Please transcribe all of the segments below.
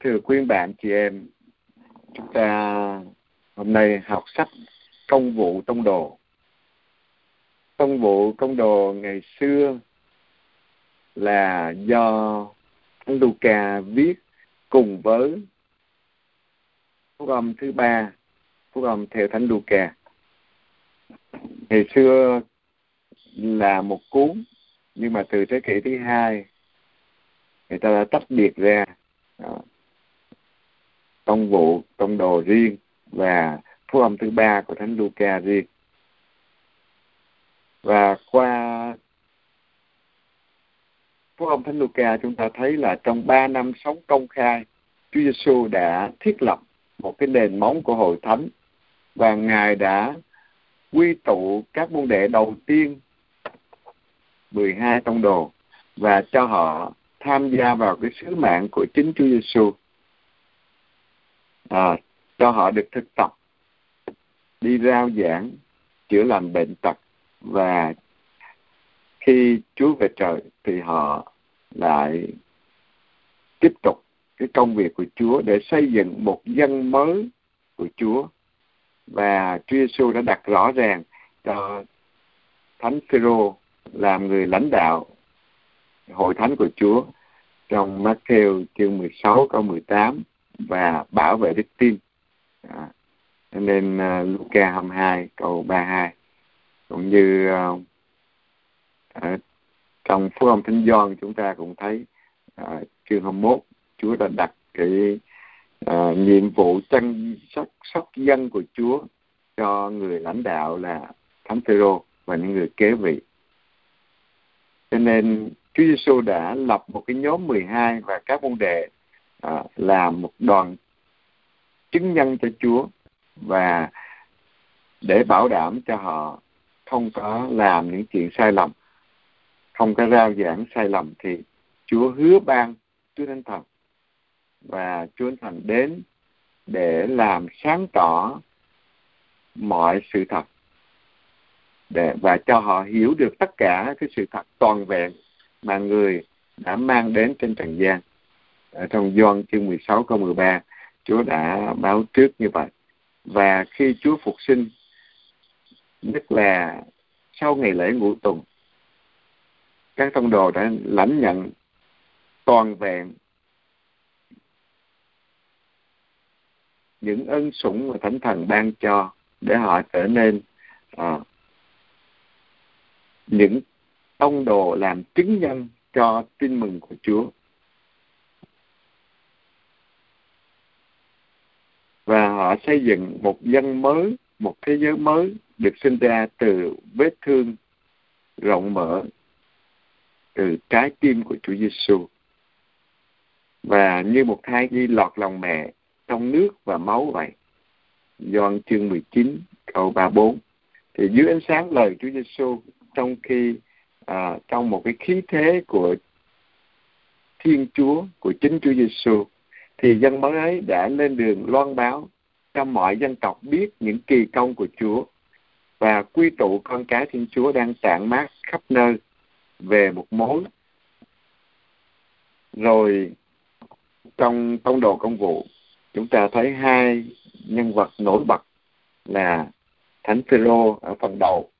thưa quý bạn, chị em, chúng ta hôm nay học sách công vụ tông đồ. Công vụ tông đồ ngày xưa là do thánh Luca viết cùng với phúc âm thứ ba, phúc âm theo thánh Luca. Ngày xưa là một cuốn, nhưng mà từ thế kỷ thứ hai, người ta đã tách biệt ra. Đó tông vụ tông đồ riêng và phúc âm thứ ba của thánh Luca riêng. Và qua phúc âm thánh Luca, chúng ta thấy là trong ba năm sống công khai, Chúa Giêsu đã thiết lập một cái nền móng của hội thánh và ngài đã quy tụ các môn đệ đầu tiên 12 tông đồ, và cho họ tham gia vào cái sứ mạng của chính Chúa Giêsu à, cho họ được thực tập đi rao giảng chữa lành bệnh tật. Và khi Chúa về trời thì họ lại tiếp tục cái công việc của Chúa để xây dựng một dân mới của Chúa. Và Chúa Giêsu đã đặt rõ ràng cho Thánh Phêrô làm người lãnh đạo hội thánh của Chúa trong Matthew chương 16 câu 18 và bảo vệ đức tin. À, nên uh, Luca 22 câu 32 cũng như uh, uh, trong phúc âm thánh Gioan chúng ta cũng thấy uh, chương 21 Chúa đã đặt cái uh, nhiệm vụ chăm sóc sóc dân của Chúa cho người lãnh đạo là thánh Phêrô và những người kế vị cho nên Chúa Giêsu đã lập một cái nhóm 12 và các môn đệ à, làm một đoàn chứng nhân cho Chúa và để bảo đảm cho họ không có làm những chuyện sai lầm không có rao giảng sai lầm thì Chúa hứa ban Chúa Thánh Thần và Chúa Thánh Thần đến để làm sáng tỏ mọi sự thật để và cho họ hiểu được tất cả cái sự thật toàn vẹn mà người đã mang đến trên trần gian ở trong Doan chương 16 câu 13 Chúa đã báo trước như vậy và khi Chúa phục sinh nhất là sau ngày lễ ngũ tuần các tông đồ đã lãnh nhận toàn vẹn những ân sủng mà thánh thần ban cho để họ trở nên à, những tông đồ làm chứng nhân cho tin mừng của Chúa. Và họ xây dựng một dân mới, một thế giới mới được sinh ra từ vết thương rộng mở từ trái tim của Chúa Giêsu. Và như một thai nhi lọt lòng mẹ trong nước và máu vậy. Gioan chương 19 câu 34 thì dưới ánh sáng lời Chúa Giêsu trong khi à, trong một cái khí thế của Thiên Chúa của chính Chúa Giêsu thì dân mới ấy đã lên đường loan báo cho mọi dân tộc biết những kỳ công của Chúa và quy tụ con cái Thiên Chúa đang tản mát khắp nơi về một mối. Rồi trong tông đồ công vụ, chúng ta thấy hai nhân vật nổi bật là Thánh Phêrô ở phần đầu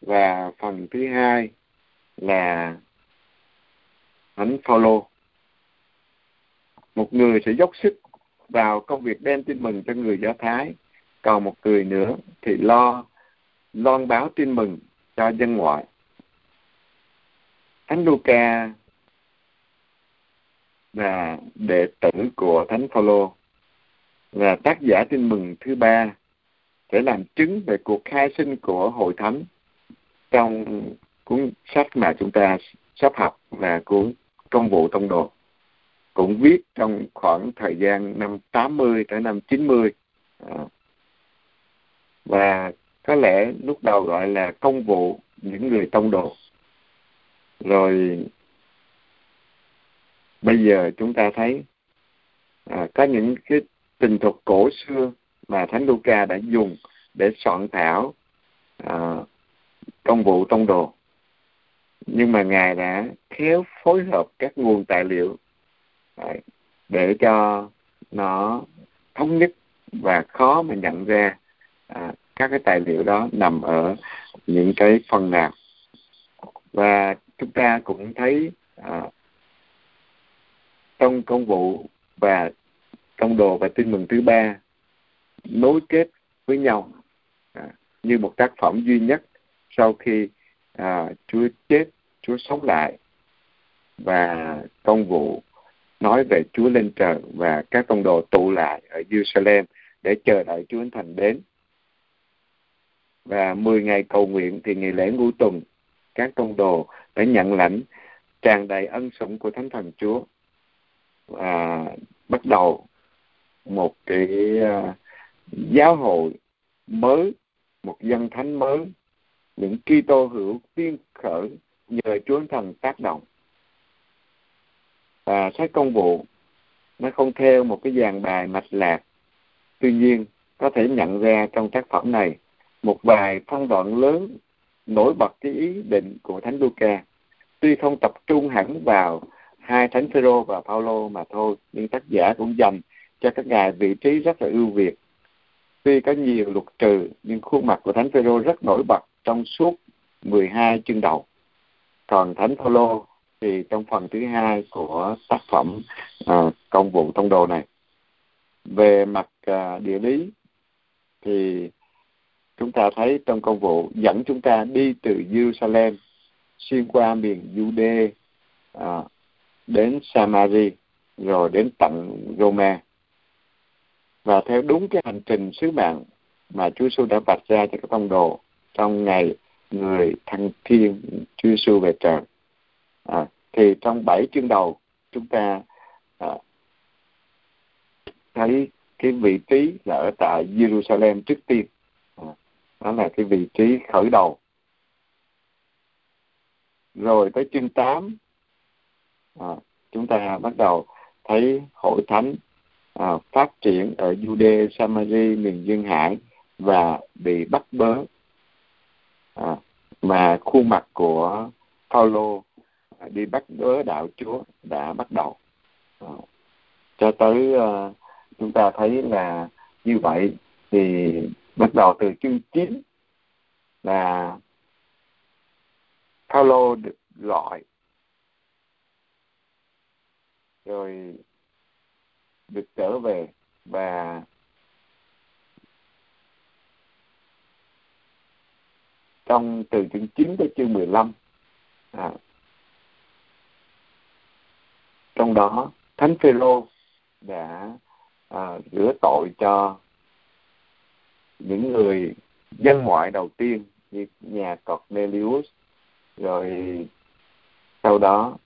và phần thứ hai là thánh Phaolô một người sẽ dốc sức vào công việc đem tin mừng cho người Do Thái. Còn một người nữa thì lo, loan báo tin mừng cho dân ngoại. Thánh Luca là đệ tử của thánh Phaolô là tác giả tin mừng thứ ba để làm chứng về cuộc khai sinh của hội thánh trong cuốn sách mà chúng ta sắp học là cuốn công vụ tông đồ cũng viết trong khoảng thời gian năm 80 tới năm 90 à. và có lẽ lúc đầu gọi là công vụ những người tông đồ rồi bây giờ chúng ta thấy à, có những cái tình thuật cổ xưa mà thánh Luca đã dùng để soạn thảo à, công vụ tông đồ nhưng mà ngài đã khéo phối hợp các nguồn tài liệu để cho nó thống nhất và khó mà nhận ra à, các cái tài liệu đó nằm ở những cái phần nào. Và chúng ta cũng thấy à, trong công vụ và công đồ và tin mừng thứ ba nối kết với nhau à, như một tác phẩm duy nhất sau khi à, Chúa chết, Chúa sống lại và công vụ nói về Chúa lên trời và các tông đồ tụ lại ở Jerusalem để chờ đợi Chúa Thành đến. Và 10 ngày cầu nguyện thì ngày lễ ngũ tuần, các tông đồ đã nhận lãnh tràn đầy ân sủng của Thánh Thần Chúa và bắt đầu một cái uh, giáo hội mới, một dân thánh mới, những Kitô hữu tiên khởi nhờ Chúa Thần tác động và sách công vụ nó không theo một cái dàn bài mạch lạc. Tuy nhiên, có thể nhận ra trong tác phẩm này một vài phân đoạn lớn, nổi bật cái ý định của thánh Luca. Tuy không tập trung hẳn vào hai thánh Phêrô và Phaolô mà thôi, nhưng tác giả cũng dành cho các ngài vị trí rất là ưu việt. Tuy có nhiều luật trừ, nhưng khuôn mặt của thánh Phêrô rất nổi bật trong suốt 12 chương đầu. Còn thánh Phaolô thì trong phần thứ hai của tác phẩm à, công vụ thông đồ này về mặt à, địa lý thì chúng ta thấy trong công vụ dẫn chúng ta đi từ Jerusalem xuyên qua miền Jude à, đến Samari rồi đến tận Roma và theo đúng cái hành trình sứ mạng mà Chúa Giêsu đã vạch ra cho các tông đồ trong ngày người thăng thiên Chúa Giêsu về trời à, thì trong bảy chương đầu chúng ta à, thấy cái vị trí là ở tại Jerusalem trước tiên. À, đó là cái vị trí khởi đầu. Rồi tới chương 8 à, chúng ta bắt đầu thấy hội thánh à, phát triển ở Jude, Samari, miền duyên hải và bị bắt bớ. À, mà khuôn mặt của Paulo đi bắt bớ đạo Chúa đã bắt đầu. Ờ. Cho tới uh, chúng ta thấy là như vậy thì bắt đầu từ chương 9 là Paulo được gọi. Rồi được trở về và trong từ chương 9 tới chương 15 à, trong đó thánh phêrô đã à, rửa tội cho những người dân ngoại đầu tiên như nhà Cornelius rồi sau đó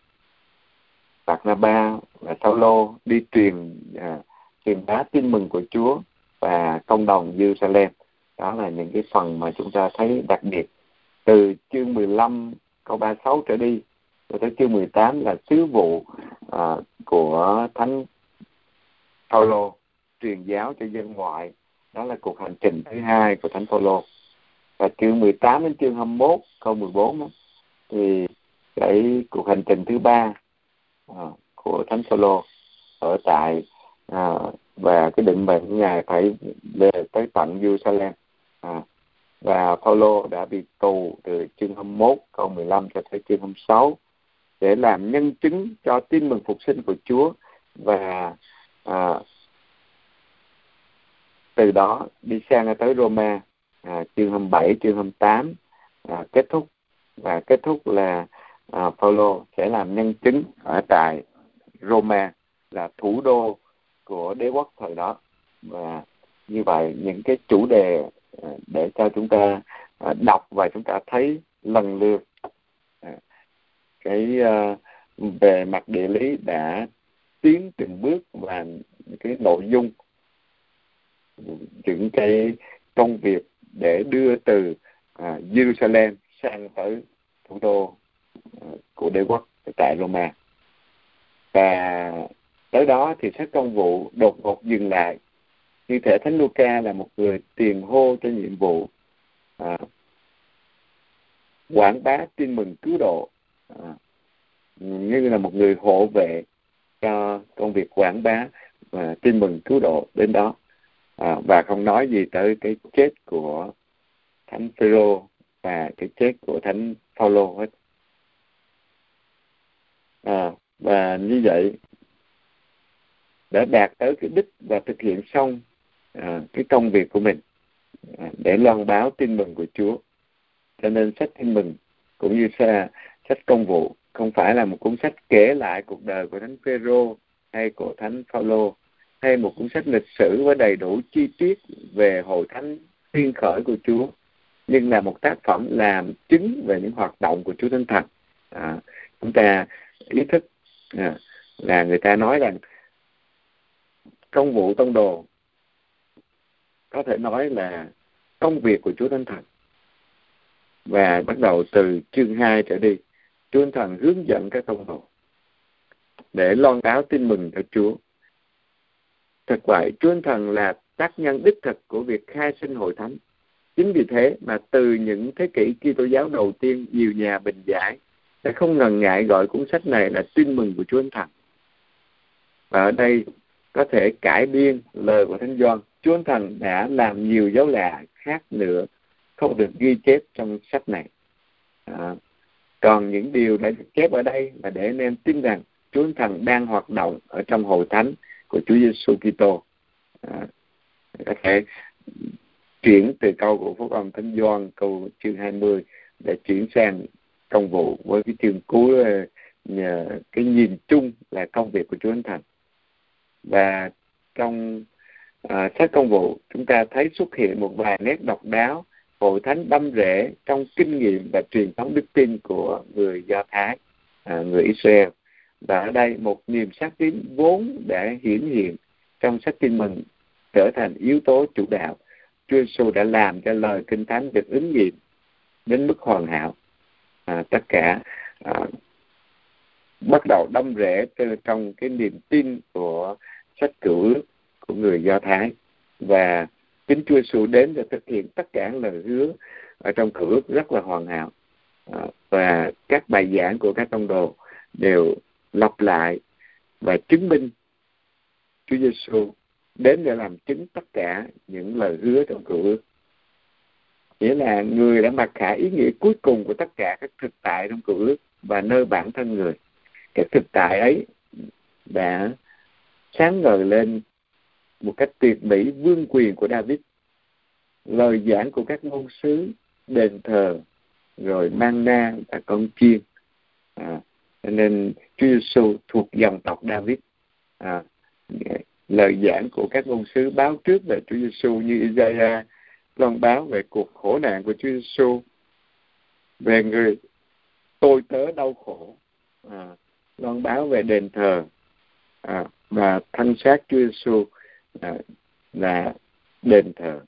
Barnabas và Saulo đi truyền à, truyền bá tin mừng của Chúa và công đồng Jerusalem. Đó là những cái phần mà chúng ta thấy đặc biệt. Từ chương 15 câu 36 trở đi rồi tới chương 18 là sứ vụ à, của thánh Paulo truyền giáo cho dân ngoại. Đó là cuộc hành trình thứ hai của thánh Paulo và chương 18 đến chương 21 câu 14 đó, thì cái cuộc hành trình thứ ba à, của thánh Paulo ở tại à, và cái định mệnh của ngài phải về tới tận Jerusalem à, và Paulo đã bị tù từ chương 21 câu 15 cho tới chương 26 để làm nhân chứng cho tin mừng phục sinh của Chúa và à, từ đó đi sang tới Roma à, chương 27 chương 28 à, kết thúc. Và kết thúc là à, Paulo sẽ làm nhân chứng ở tại Roma là thủ đô của đế quốc thời đó. Và như vậy những cái chủ đề à, để cho chúng ta à, đọc và chúng ta thấy lần lượt cái uh, về mặt địa lý đã tiến từng bước và cái nội dung những cái công việc để đưa từ uh, Jerusalem sang tới thủ đô uh, của đế quốc tại Roma. Và tới đó thì sách công vụ đột ngột dừng lại. Như thể thánh Luca là một người tiền hô cho nhiệm vụ à, quảng bá tin mừng cứu độ à, ừ, như là một người hộ vệ cho công việc quảng bá và tin mừng cứu độ đến đó. À, và không nói gì tới cái chết của thánh Phêrô và cái chết của thánh Phaolô hết. À, và như vậy đã đạt tới cái đích và thực hiện xong à, cái công việc của mình à, để loan báo tin mừng của Chúa. Cho nên sách tin mừng cũng như xe, sách công vụ không phải là một cuốn sách kể lại cuộc đời của thánh Phêrô hay của thánh Phaolô hay một cuốn sách lịch sử với đầy đủ chi tiết về hội thánh thiên khởi của Chúa nhưng là một tác phẩm làm chứng về những hoạt động của Chúa Thánh Thần. À, chúng ta ý thức à, là người ta nói rằng công vụ tông đồ có thể nói là công việc của Chúa Thánh Thần. Và bắt đầu từ chương 2 trở đi. Chúa Thần hướng dẫn các tông đồ để loan báo tin mừng cho Chúa. Thật vậy Chúa Thần là tác nhân đích thực của việc khai sinh hội thánh. Chính vì thế mà từ những thế kỷ Kitô giáo đầu tiên nhiều nhà bình giải đã không ngần ngại gọi cuốn sách này là tin mừng của Chúa Thần và ở đây có thể cải biên lời của Thánh Gioan Chúa Thần đã làm nhiều dấu lạ khác nữa không được ghi chép trong sách này. À, còn những điều đã được chép ở đây là để anh em tin rằng Chúa Thánh Thần đang hoạt động ở trong hội thánh của Chúa Giêsu Kitô. À, có thể chuyển từ câu của phúc âm thánh Gioan câu chương 20 để chuyển sang công vụ với cái chương cuối ờ, nhờ cái nhìn chung là công việc của Chúa Thánh Thần. Và trong à, sách công vụ chúng ta thấy xuất hiện một vài nét độc đáo hội thánh đâm rễ trong kinh nghiệm và truyền thống đức tin của người Do Thái à, người Israel. Và ở đây một niềm xác tín vốn đã hiển hiện trong sách tin mừng trở thành yếu tố chủ đạo. Chúa Giêsu đã làm cho lời kinh thánh được ứng nghiệm đến mức hoàn hảo. À, tất cả à, bắt đầu đâm rễ trong cái niềm tin của sách cựu của người Do Thái. Và chính Chúa Giêsu đến để thực hiện tất cả lời hứa ở trong cửa ước rất là hoàn hảo. À, và các bài giảng của các tông đồ đều lặp lại và chứng minh Chúa Giêsu đến để làm chứng tất cả những lời hứa trong cửa ước. Nghĩa là người đã mặc khải ý nghĩa cuối cùng của tất cả các thực tại trong cửa ước và nơi bản thân người. Cái thực tại ấy đã sáng ngời lên một cách tuyệt mỹ vương quyền của David. Lời giảng của các ngôn sứ đền thờ rồi mang na và con chiên. À, nên Chúa Giêsu thuộc dòng tộc David. À, lời giảng của các ngôn sứ báo trước về Chúa Giêsu như Isaiah loan báo về cuộc khổ nạn của Chúa Giêsu về người tôi tớ đau khổ. À, loan báo về đền thờ. À, và thanh xác Chúa Giêsu À, là đền thờ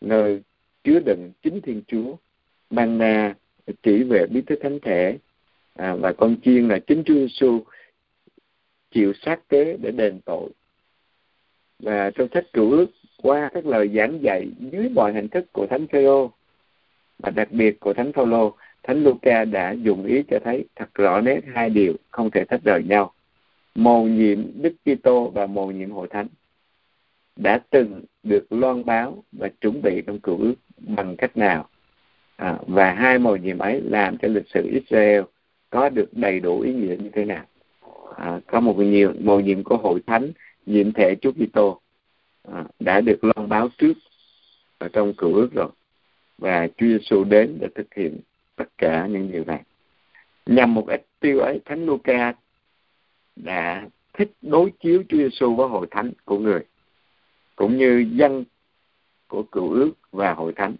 nơi chứa đựng chính Thiên Chúa Manna chỉ về bí tích thánh thể. À, và con chiên là chính Chúa Giêsu chịu sát tế để đền tội. Và trong sách cựu ước qua các lời giảng dạy dưới mọi hình thức của thánh Phêrô và đặc biệt của thánh Phaolô, thánh Luca đã dùng ý cho thấy thật rõ nét hai điều không thể tách rời nhau. Mầu nhiệm Đức Kitô và mầu nhiệm hội thánh đã từng được loan báo và chuẩn bị trong cựu ước bằng cách nào. À, và hai mầu nhiệm ấy làm cho lịch sử Israel có được đầy đủ ý nghĩa như thế nào. À, có một nhiều mầu nhiệm của hội thánh nhiệm thể Chúa Kitô à, đã được loan báo trước ở trong cựu ước rồi. Và Chúa Giêsu đến để thực hiện tất cả những điều này. Nhằm một ích tiêu ấy Thánh Luca đã thích đối chiếu Chúa Giêsu với hội thánh của người cũng như dân của cựu ước và hội thánh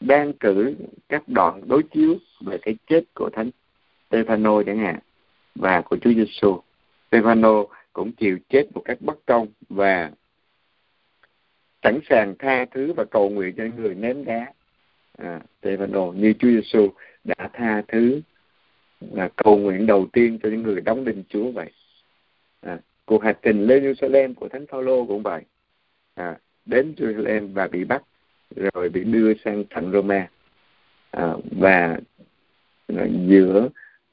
đang cử các đoạn đối chiếu về cái chết của thánh Stefano chẳng hạn và của Chúa Giêsu. Stefano cũng chịu chết một cách bất công và sẵn sàng tha thứ và cầu nguyện cho người ném đá à, Stefano như Chúa Giêsu đã tha thứ là cầu nguyện đầu tiên cho những người đóng đinh Chúa vậy à, cuộc hành trình lên Jerusalem của Thánh Phaolô cũng vậy. À, đến Jerusalem và bị bắt rồi bị đưa sang thành Roma. À, và à, giữa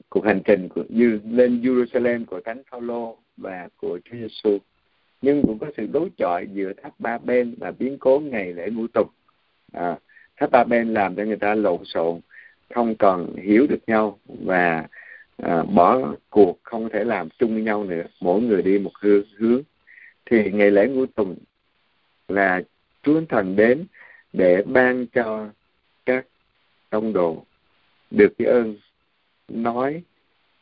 cuộc hành trình của như lên Jerusalem của Thánh Phaolô và của Chúa Giêsu nhưng cũng có sự đối chọi giữa tháp ba bên và biến cố ngày lễ ngũ tục. À, tháp ba bên làm cho người ta lộn xộn không còn hiểu được nhau và à, bỏ cuộc không thể làm chung với nhau nữa. Mỗi người đi một hướng, hướng. thì ngày lễ ngũ tuần là Chúa Thần đến để ban cho các tông đồ được cái ơn nói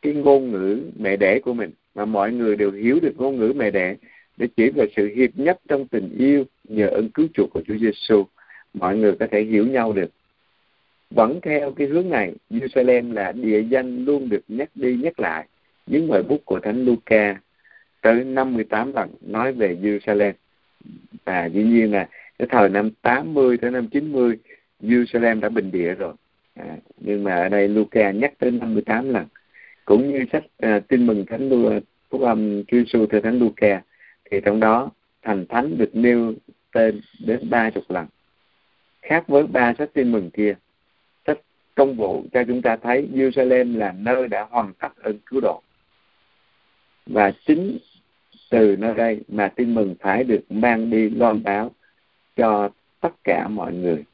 cái ngôn ngữ mẹ đẻ của mình. Mà mọi người đều hiểu được ngôn ngữ mẹ đẻ để chỉ về sự hiệp nhất trong tình yêu nhờ ơn cứu chuộc của Chúa Giêsu mọi người có thể hiểu nhau được vẫn theo cái hướng này Jerusalem là địa danh luôn được nhắc đi nhắc lại. Những bài bút của Thánh Luca tới 58 lần nói về Jerusalem. Và dĩ nhiên là cái thời năm 80 tới năm 90 Jerusalem đã bình địa rồi. À, nhưng mà ở đây Luca nhắc tới 58 lần. Cũng như sách à, tin mừng thánh Lu phúc âm Chúa Giêsu theo thánh Luca thì trong đó thành thánh được nêu tên đến ba chục lần. Khác với ba sách tin mừng kia công vụ cho chúng ta thấy Jerusalem là nơi đã hoàn tất ơn cứu độ. Và chính từ nơi đây mà tin mừng phải được mang đi loan báo cho tất cả mọi người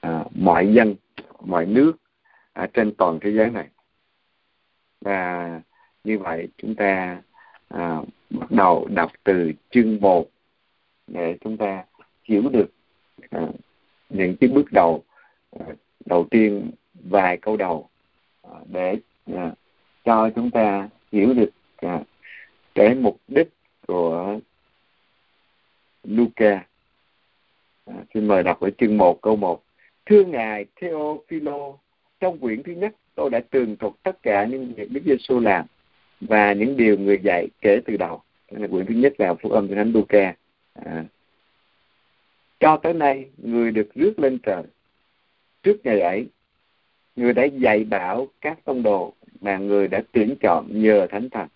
à, mọi dân mọi nước ở trên toàn thế giới này. Và như vậy chúng ta à, bắt đầu đọc từ chương 1 để chúng ta hiểu được à, những cái bước đầu à, đầu tiên vài câu đầu à, để à, cho chúng ta hiểu được à, cái mục đích của Luca. À, xin mời đọc ở chương 1 câu 1. Thưa Ngài Theophilo, trong quyển thứ nhất tôi đã tường thuật tất cả những việc Đức Giêsu làm và những điều người dạy kể từ đầu. Đây là quyển thứ nhất là Phúc âm của Thánh Luca. À. Cho tới nay, người được rước lên trời. Trước ngày ấy, người đã dạy bảo các tông đồ mà người đã tuyển chọn nhờ Thánh Thần.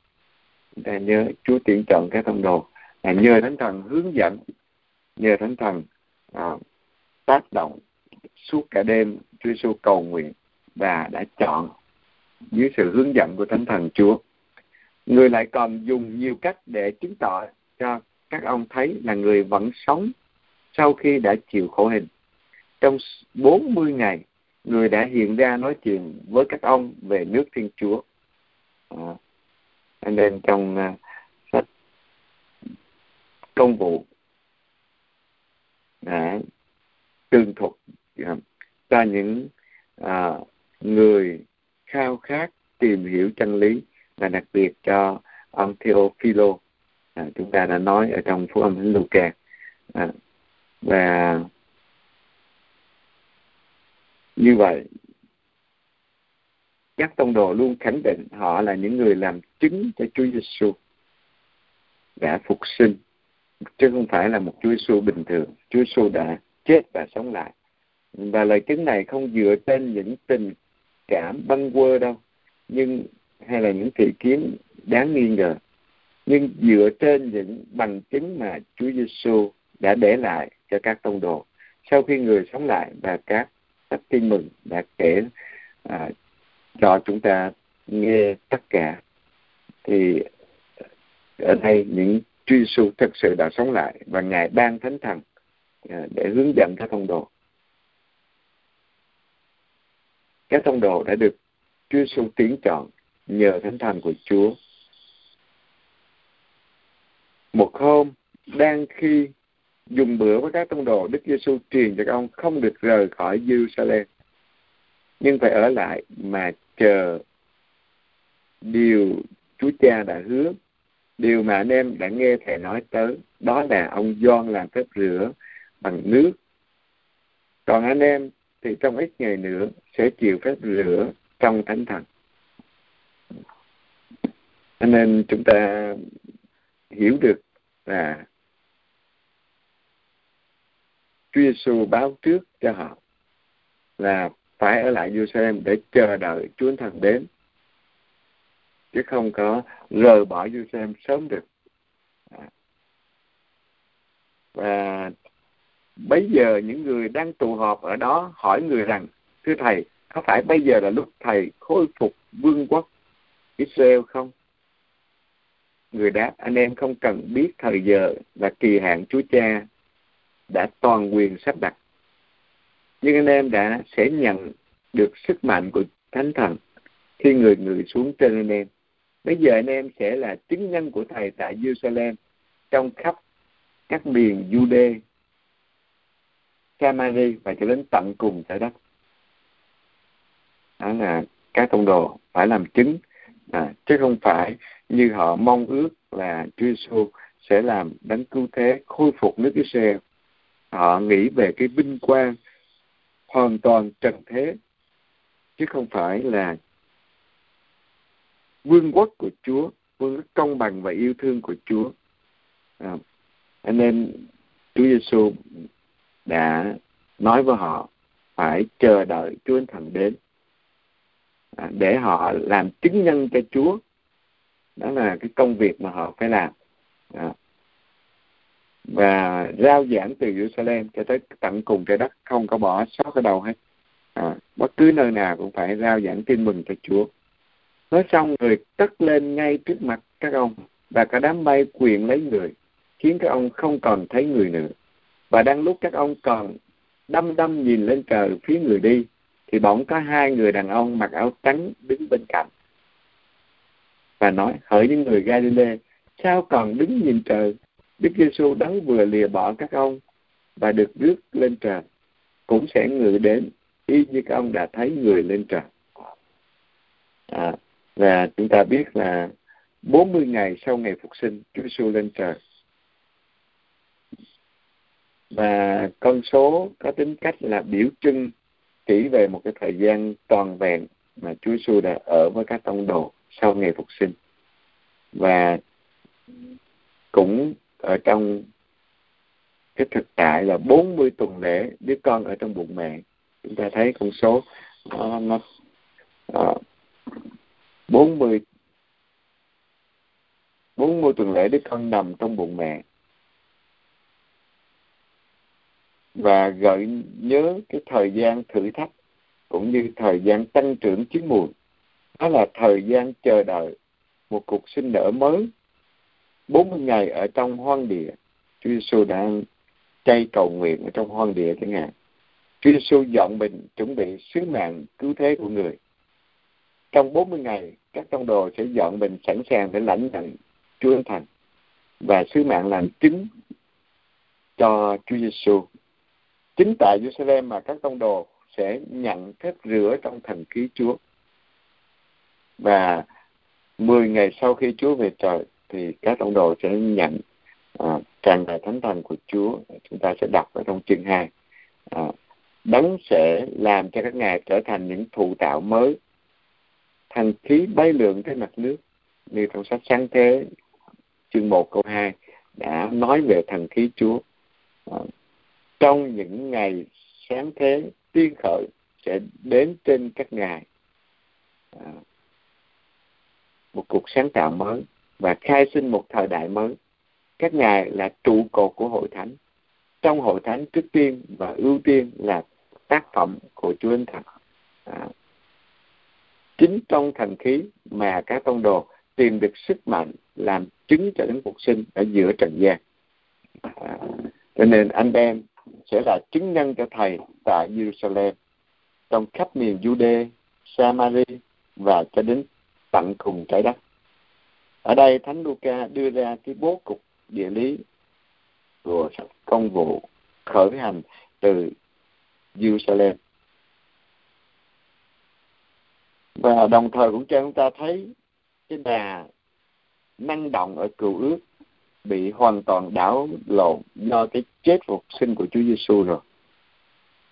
Chúng ta nhớ Chúa tuyển chọn các tông đồ là nhờ Thánh Thần hướng dẫn, nhờ Thánh Thần à, tác động suốt cả đêm Chúa Giêsu cầu nguyện và đã chọn dưới sự hướng dẫn của Thánh Thần Chúa. Người lại còn dùng nhiều cách để chứng tỏ cho các ông thấy là người vẫn sống sau khi đã chịu khổ hình. Trong 40 ngày, người đã hiện ra nói chuyện với các ông về nước Thiên Chúa. À, nên trong uh, sách công vụ đã tường thuật à, uh, cho những uh, người khao khát tìm hiểu chân lý và đặc biệt cho ông Theophilo à, chúng ta đã nói ở trong phúc âm thánh Luca à, và như vậy các tông đồ luôn khẳng định họ là những người làm chứng cho Chúa Giêsu đã phục sinh chứ không phải là một Chúa Giêsu bình thường. Chúa Giêsu đã chết và sống lại. Và lời chứng này không dựa trên những tình cảm băng quơ đâu, nhưng hay là những thị kiến đáng nghi ngờ, nhưng dựa trên những bằng chứng mà Chúa Giêsu đã để lại cho các tông đồ sau khi người sống lại và các sách tin mừng đã kể à, cho chúng ta nghe tất cả. Thì ở đây những Chúa Giêsu thực sự đã sống lại và ngài ban thánh thần à, để hướng dẫn các thông đồ. Các thông đồ đã được Chúa Giêsu tiến chọn nhờ thánh thần của Chúa. Một hôm đang khi dùng bữa với các tông đồ Đức Giêsu truyền cho các ông không được rời khỏi Jerusalem nhưng phải ở lại mà chờ điều Chúa Cha đã hứa. Điều mà anh em đã nghe thầy nói tới, đó là ông Gioan làm phép rửa bằng nước. Còn anh em thì trong ít ngày nữa sẽ chịu phép rửa trong thánh thần. Cho nên chúng ta hiểu được là Chúa Giêsu báo trước cho họ là phải ở lại Jerusalem để chờ đợi Chúa Thần đến. Chứ không có rời bỏ Jerusalem sớm được. À. Và bây giờ những người đang tụ họp ở đó hỏi người rằng, thưa thầy, có phải bây giờ là lúc thầy khôi phục vương quốc Israel không? Người đáp, anh em không cần biết thời giờ và kỳ hạn Chúa Cha đã toàn quyền sắp đặt. Nhưng anh em đã sẽ nhận được sức mạnh của Thánh Thần khi người người xuống trên anh em. Bây giờ anh em sẽ là chứng nhân của thầy tại Jerusalem trong khắp các miền Jude, Samari và cho đến tận cùng trái đất. Đó là các tông đồ phải làm chứng à, chứ không phải như họ mong ước là Chúa Giêsu sẽ làm đấng cứu thế khôi phục nước Israel họ nghĩ về cái vinh quang hoàn toàn trần thế chứ không phải là vương quốc của Chúa vương quốc công bằng và yêu thương của Chúa. À, anh em Chúa Giêsu đã nói với họ phải chờ đợi Chúa Thần đến. À, để họ làm chứng nhân cho Chúa. Đó là cái công việc mà họ phải làm. À và rao giảng từ Jerusalem cho tới tận cùng trái đất không có bỏ sót ở đâu hết. À, bất cứ nơi nào cũng phải rao giảng tin mừng cho Chúa. Nói xong người cất lên ngay trước mặt các ông và cả đám bay quyền lấy người khiến các ông không còn thấy người nữa. Và đang lúc các ông còn đăm đăm nhìn lên trời phía người đi thì bỗng có hai người đàn ông mặc áo trắng đứng bên cạnh và nói hỡi những người Galilee sao còn đứng nhìn trời Đức Giêsu đấng vừa lìa bỏ các ông và được rước lên trời cũng sẽ ngự đến y như các ông đã thấy người lên trời. À, và chúng ta biết là 40 ngày sau ngày phục sinh Chúa Giêsu lên trời. Và con số có tính cách là biểu trưng chỉ về một cái thời gian toàn vẹn mà Chúa Giêsu đã ở với các tông đồ sau ngày phục sinh. Và cũng ở trong cái thực tại là 40 tuần lễ đứa con ở trong bụng mẹ. Chúng ta thấy con số nó, nó uh, 40 40 tuần lễ đứa con nằm trong bụng mẹ. Và gợi nhớ cái thời gian thử thách cũng như thời gian tăng trưởng chín mùi. Đó là thời gian chờ đợi một cuộc sinh nở mới. 40 ngày ở trong hoang địa. Chúa Giêsu đang chay cầu nguyện ở trong hoang địa chẳng hạn Chúa Giêsu dọn mình chuẩn bị sứ mạng cứu thế của người. Trong 40 ngày, các tông đồ sẽ dọn mình sẵn sàng để lãnh nhận Chúa Thánh Thành và sứ mạng làm chứng cho Chúa Giêsu chính tại Jerusalem mà các tông đồ sẽ nhận phép rửa trong thần khí Chúa. Và 10 ngày sau khi Chúa về trời thì các tông đồ sẽ nhận à, tràn đầy thánh thần của Chúa chúng ta sẽ đọc ở trong chương 2 à, đấng sẽ làm cho các ngài trở thành những thụ tạo mới thần khí bay lượn trên mặt nước như trong sách sáng thế chương 1 câu 2 đã nói về thần khí Chúa. À, trong những ngày sáng thế tiên khởi sẽ đến trên các ngài. À, một cuộc sáng tạo mới và khai sinh một thời đại mới. Các ngài là trụ cột của hội thánh. Trong hội thánh trước tiên và ưu tiên là tác phẩm của Chúa Thánh Thần à, chính trong thần khí mà các tông đồ tìm được sức mạnh làm chứng cho đến cuộc sinh ở giữa trần gian. À, cho nên anh em sẽ là chứng nhân cho thầy tại Jerusalem trong khắp miền Jude, Samari và cho đến tận cùng trái đất. Ở đây Thánh Luca đưa ra cái bố cục địa lý của công vụ khởi hành từ Jerusalem. Và đồng thời cũng cho chúng ta thấy cái đà năng động ở cựu ước bị hoàn toàn đảo lộn do cái chết phục sinh của Chúa Giêsu rồi.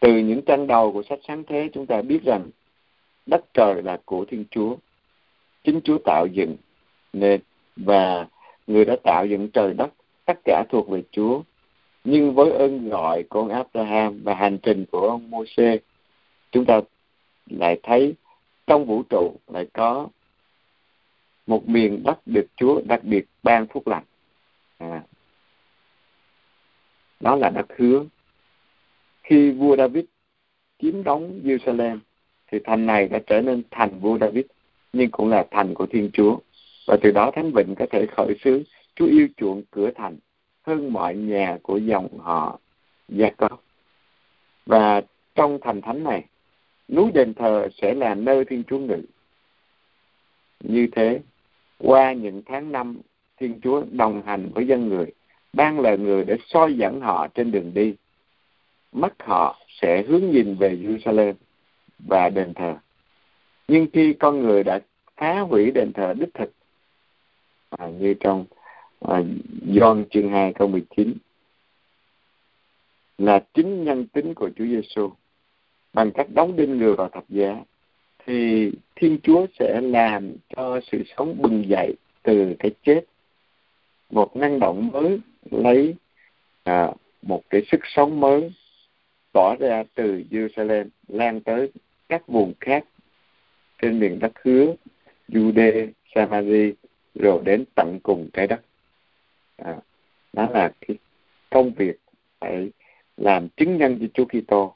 Từ những trang đầu của sách sáng thế, chúng ta biết rằng đất trời là của Thiên Chúa. Chính Chúa tạo dựng nên và người đã tạo dựng trời đất tất cả thuộc về Chúa. Nhưng với ơn gọi của ông Abraham và hành trình của ông Môse, chúng ta lại thấy trong vũ trụ lại có một miền đất được Chúa đặc biệt ban phúc lành. À, đó là đất hứa. Khi vua David chiếm đóng Jerusalem thì thành này đã trở nên thành vua David nhưng cũng là thành của Thiên Chúa và từ đó Thánh Vịnh có thể khởi xướng Chúa yêu chuộng cửa thành hơn mọi nhà của dòng họ Gia Cốp và trong thành thánh này, núi đền thờ sẽ là nơi Thiên Chúa ngự. Như thế, qua những tháng năm, Thiên Chúa đồng hành với dân người, ban lời người để soi dẫn họ trên đường đi, mắt họ sẽ hướng nhìn về Jerusalem và đền thờ. Nhưng khi con người đã phá hủy đền thờ đích thực à, như trong à, John chương 2 câu 19 là chính nhân tính của Chúa Giêsu bằng cách đóng đinh người vào thập giá thì Thiên Chúa sẽ làm cho sự sống bừng dậy từ cái chết. Một năng động mới lấy à, một cái sức sống mới tỏ ra từ Jerusalem lan tới các vùng khác trên miền đất hứa Jude, Samari rồi đến tận cùng trái đất. À, đó là cái công việc phải làm chứng nhân cho Chúa Kitô.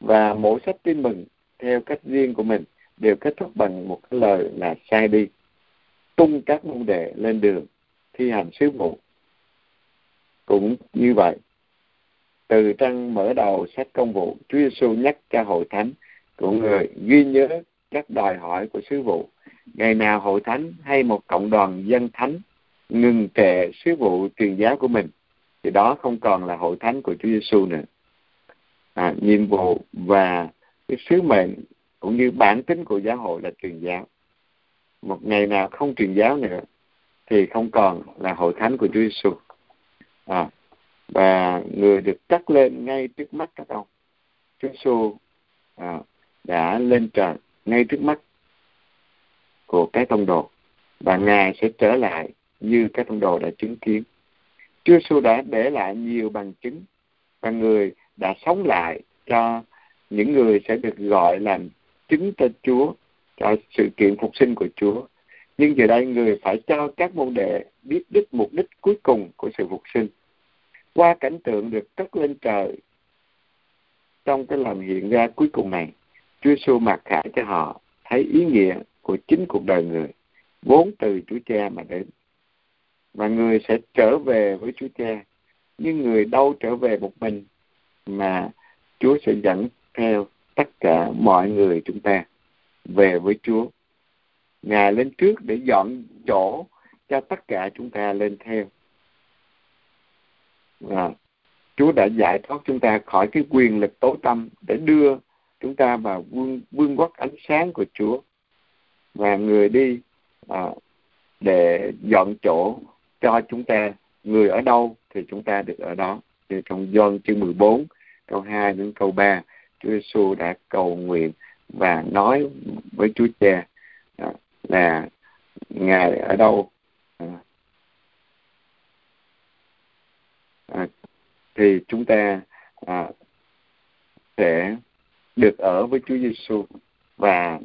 Và mỗi sách tin mừng theo cách riêng của mình đều kết thúc bằng một cái lời là sai đi tung các môn đệ lên đường thi hành sứ vụ. Cũng như vậy từ trang mở đầu sách công vụ Chúa Giêsu nhắc cho hội thánh của người ghi nhớ các đòi hỏi của sứ vụ ngày nào hội thánh hay một cộng đoàn dân thánh ngừng kệ sứ vụ truyền giáo của mình thì đó không còn là hội thánh của Chúa Giêsu nữa. À, nhiệm vụ và cái sứ mệnh cũng như bản tính của giáo hội là truyền giáo. Một ngày nào không truyền giáo nữa thì không còn là hội thánh của Chúa Giêsu à, và người được cắt lên ngay trước mắt các ông. Chúa Giêsu à, đã lên trời ngay trước mắt của cái tông đồ, và ngài sẽ trở lại như các tông đồ đã chứng kiến. Chúa Giêsu đã để lại nhiều bằng chứng, và người đã sống lại cho những người sẽ được gọi làm chứng tên Chúa, cho sự kiện phục sinh của Chúa. Nhưng giờ đây người phải cho các môn đệ biết đích mục đích cuối cùng của sự phục sinh. Qua cảnh tượng được cất lên trời trong cái lần hiện ra cuối cùng này, Chúa Giêsu mặc khải cho họ thấy ý nghĩa của chính cuộc đời người vốn từ Chúa Cha mà đến. Và người sẽ trở về với Chúa Cha nhưng người đâu trở về một mình mà Chúa sẽ dẫn theo tất cả mọi người chúng ta về với Chúa. Ngài lên trước để dọn chỗ cho tất cả chúng ta lên theo. Và Chúa đã giải thoát chúng ta khỏi cái quyền lực tối tâm để đưa chúng ta vào vương, vương quốc ánh sáng của Chúa và người đi à, để dọn chỗ cho chúng ta. Người ở đâu thì chúng ta được ở đó. Thì trong John chương 14 câu 2 đến câu 3 Chúa Giêsu đã cầu nguyện và nói với Chúa Cha à, là ngài ở đâu? À, à, thì chúng ta à, sẽ được ở với Chúa Giêsu và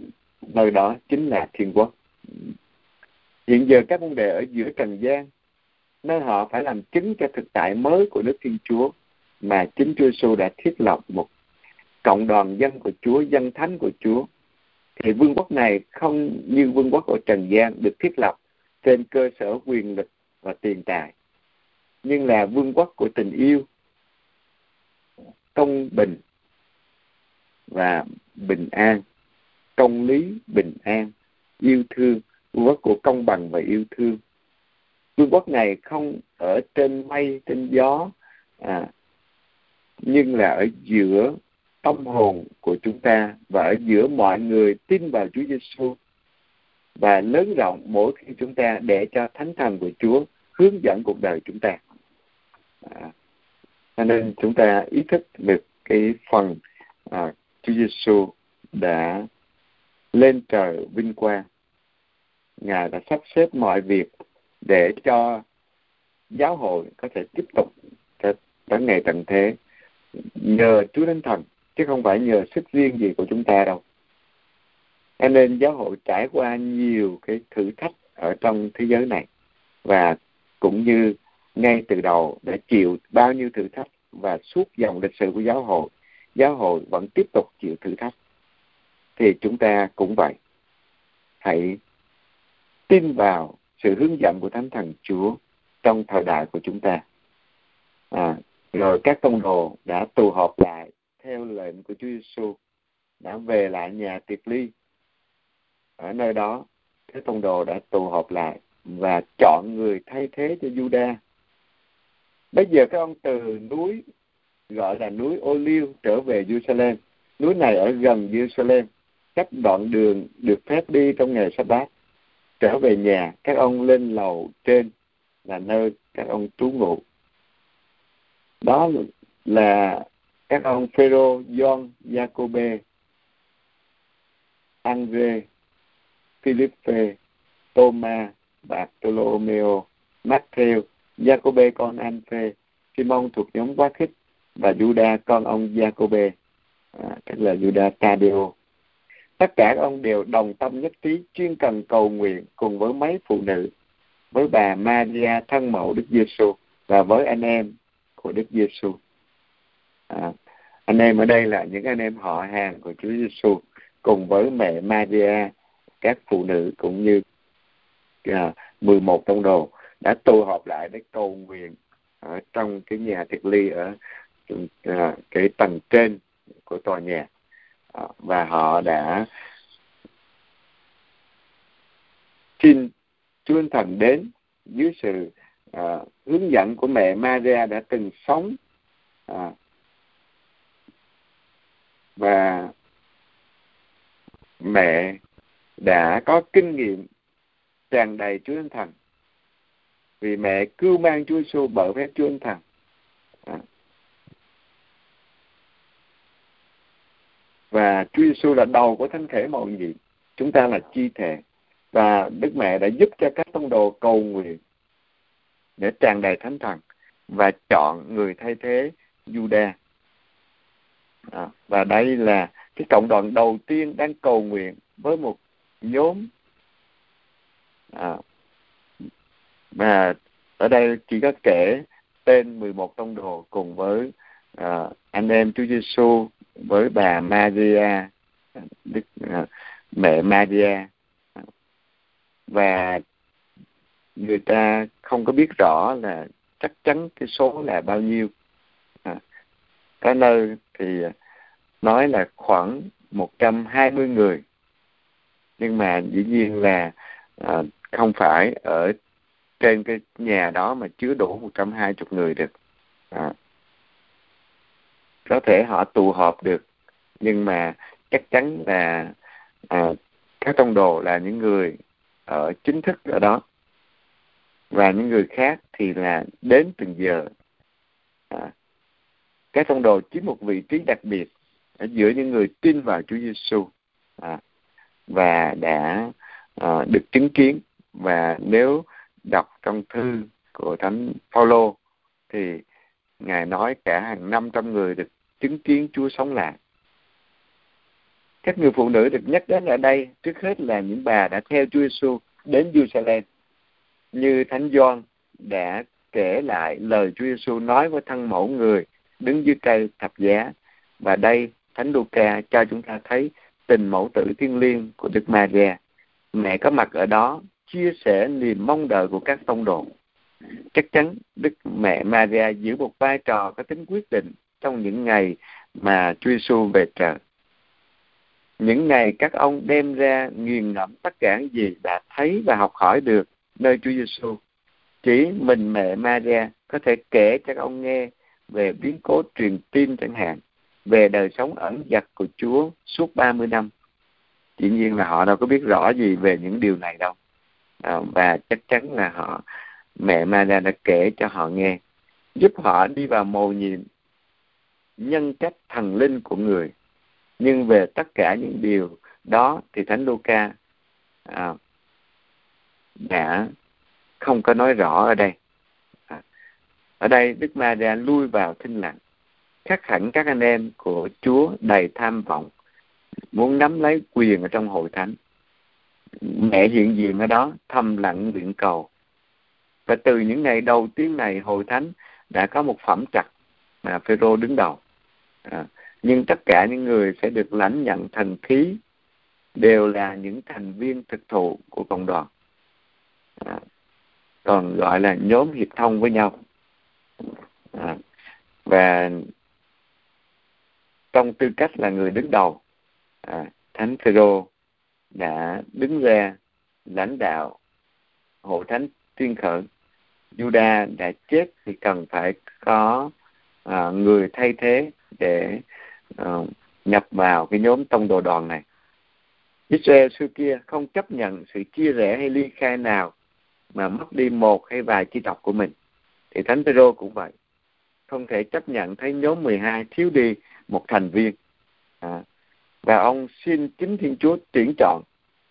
nơi đó chính là thiên quốc. Hiện giờ các vấn đề ở giữa trần gian nơi họ phải làm chứng cho thực tại mới của nước Thiên Chúa mà chính Chúa Giêsu đã thiết lập một cộng đoàn dân của Chúa, dân thánh của Chúa. Thì vương quốc này không như vương quốc ở trần gian được thiết lập trên cơ sở quyền lực và tiền tài, nhưng là vương quốc của tình yêu, công bình và bình an, công lý, bình an, yêu thương, vương quốc của công bằng và yêu thương. Vương quốc này không ở trên mây, trên gió, à, nhưng là ở giữa tâm hồn của chúng ta và ở giữa mọi người tin vào Chúa Giêsu và lớn rộng mỗi khi chúng ta để cho thánh thần của Chúa hướng dẫn cuộc đời chúng ta. À, cho nên chúng ta ý thức được cái phần à, Chúa Giêsu đã lên trời vinh quang. Ngài đã sắp xếp mọi việc để cho giáo hội có thể tiếp tục tới ngày tận thế nhờ Chúa Thánh Thần, chứ không phải nhờ sức riêng gì của chúng ta đâu. Cho nên giáo hội trải qua nhiều cái thử thách ở trong thế giới này và cũng như ngay từ đầu đã chịu bao nhiêu thử thách và suốt dòng lịch sử của giáo hội giáo hội vẫn tiếp tục chịu thử thách thì chúng ta cũng vậy. Hãy tin vào sự hướng dẫn của thánh thần chúa trong thời đại của chúng ta. À, rồi các tông đồ đã tụ họp lại theo lệnh của Chúa Giêsu đã về lại nhà tiệc ly. Ở nơi đó các tông đồ đã tụ họp lại và chọn người thay thế cho Juda bây giờ các ông từ núi gọi là núi ô liêu trở về Jerusalem núi này ở gần Jerusalem cách đoạn đường được phép đi trong ngày sắp bát trở về nhà các ông lên lầu trên là nơi các ông trú ngụ. Đó là các ông Phêrô, John, Jacobe, Andre, Philippe, Thomas, Bartolomeo, Matthew, Jacobe con Andre, Simon thuộc nhóm quá khích và Juda con ông Jacobe, à, tức là Juda Tadeo. Tất cả ông đều đồng tâm nhất trí chuyên cần cầu nguyện cùng với mấy phụ nữ, với bà Maria thân mẫu Đức Giêsu và với anh em của Đức Giêsu. À, anh em ở đây là những anh em họ hàng của Chúa Giêsu cùng với mẹ Maria, các phụ nữ cũng như à, 11 tông đồ đã tụ họp lại để cầu nguyện ở trong cái nhà thiệt ly ở à, cái tầng trên của tòa nhà à, và họ đã xin Chúa Thần đến dưới sự à, hướng dẫn của mẹ Maria đã từng sống à, và mẹ đã có kinh nghiệm tràn đầy Chúa Thánh. Thần vì mẹ cưu mang Chúa Giêsu bởi phép Chúa Thánh. Thần và Chúa Giêsu là đầu của thánh thể mọi gì chúng ta là chi thể và Đức Mẹ đã giúp cho các tông đồ cầu nguyện để tràn đầy thánh thần và chọn người thay thế Juda à, và đây là cái cộng đoàn đầu tiên đang cầu nguyện với một nhóm. À, mà ở đây chỉ có kể tên 11 tông đồ cùng với à, anh em Chúa Giêsu với bà Maria Đức à, mẹ Maria. Và người ta không có biết rõ là chắc chắn cái số là bao nhiêu. À, có nơi thì nói là khoảng 120 người. Nhưng mà dĩ nhiên là à, không phải ở trên cái nhà đó mà chứa đủ 120 người được. À có thể họ tụ họp được nhưng mà chắc chắn là à, các tông đồ là những người ở chính thức ở đó. Và những người khác thì là đến từng giờ. À, các tông đồ chiếm một vị trí đặc biệt ở giữa những người tin vào Chúa Giêsu à, và đã à, được chứng kiến. Và nếu đọc trong thư của thánh Phaolô thì ngài nói cả hàng năm trăm người được chứng kiến Chúa sống lại. Các người phụ nữ được nhắc đến ở đây, trước hết là những bà đã theo Chúa Giêsu đến Jerusalem như thánh Gioan đã kể lại lời Chúa Giêsu nói với thân mẫu người đứng dưới cây thập giá. Và đây, thánh Luca cho chúng ta thấy tình mẫu tử thiên liêng của Đức Maria. Mẹ có mặt ở đó, chia sẻ niềm mong đợi của các tông đồ. Chắc chắn Đức mẹ Maria giữ một vai trò có tính quyết định trong những ngày mà Chúa Giêsu về trời những ngày các ông đem ra nghiền ngẫm tất cả những gì đã thấy và học hỏi được nơi Chúa Giêsu. Chỉ mình mẹ Maria có thể kể cho các ông nghe về biến cố truyền tin chẳng hạn, về đời sống ẩn dật của Chúa suốt 30 năm. Dĩ nhiên là họ đâu có biết rõ gì về những điều này đâu. À, và chắc chắn là họ mẹ Maria đã kể cho họ nghe, giúp họ đi vào mầu nhiệm nhân cách thần linh của người. Nhưng về tất cả những điều đó thì thánh Luca à, đã không có nói rõ ở đây. À, ở đây Đức Maria lui vào thinh lặng. Khắc hẳn các anh em của Chúa đầy tham vọng muốn nắm lấy quyền ở trong hội thánh. Mẹ hiện diện ở đó thầm lặng nguyện cầu. Và từ những ngày đầu tiên này hội thánh đã có một phẩm trật mà Phêrô đứng đầu à, nhưng tất cả những người sẽ được lãnh nhận thần khí đều là những thành viên thực thụ của cộng đoàn. À, còn gọi là nhóm hiệp thông với nhau. À, và trong tư cách là người đứng đầu à, thánh phêrô đã đứng ra lãnh đạo hội thánh tuyên khởi. Juda đã chết thì cần phải có à, người thay thế để à, nhập vào cái nhóm tông đồ đoàn này Israel xưa kia không chấp nhận sự chia rẽ hay ly khai nào mà mất đi một hay vài chi tộc của mình. Thì Thánh Phaolô cũng vậy. Không thể chấp nhận thấy nhóm 12 thiếu đi một thành viên. À, và ông xin chính Thiên Chúa tuyển chọn.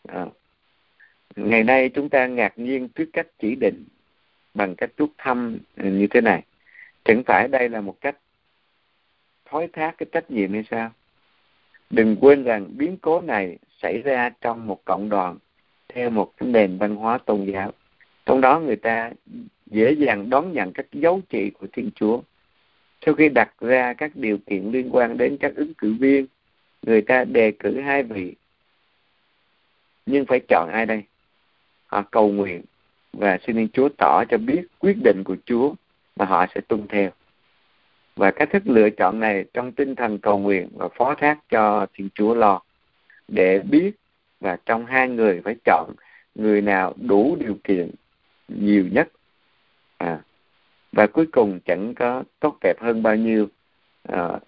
À, ngày nay chúng ta ngạc nhiên trước cách chỉ định bằng cách rút thăm như thế này. Chẳng phải đây là một cách thói thác cái trách nhiệm hay sao? Đừng quên rằng biến cố này xảy ra trong một cộng đoàn, theo một cái nền văn hóa tôn giáo. Trong đó người ta dễ dàng đón nhận các dấu trị của thiên chúa. Sau khi đặt ra các điều kiện liên quan đến các ứng cử viên, người ta đề cử hai vị. Nhưng phải chọn ai đây? Họ cầu nguyện và xin thiên chúa tỏ cho biết quyết định của chúa mà họ sẽ tuân theo. Và cách thức lựa chọn này trong tinh thần cầu nguyện và phó thác cho thiên chúa lo để biết và trong hai người phải chọn người nào đủ điều kiện nhiều nhất. À, và cuối cùng chẳng có tốt đẹp hơn bao nhiêu à,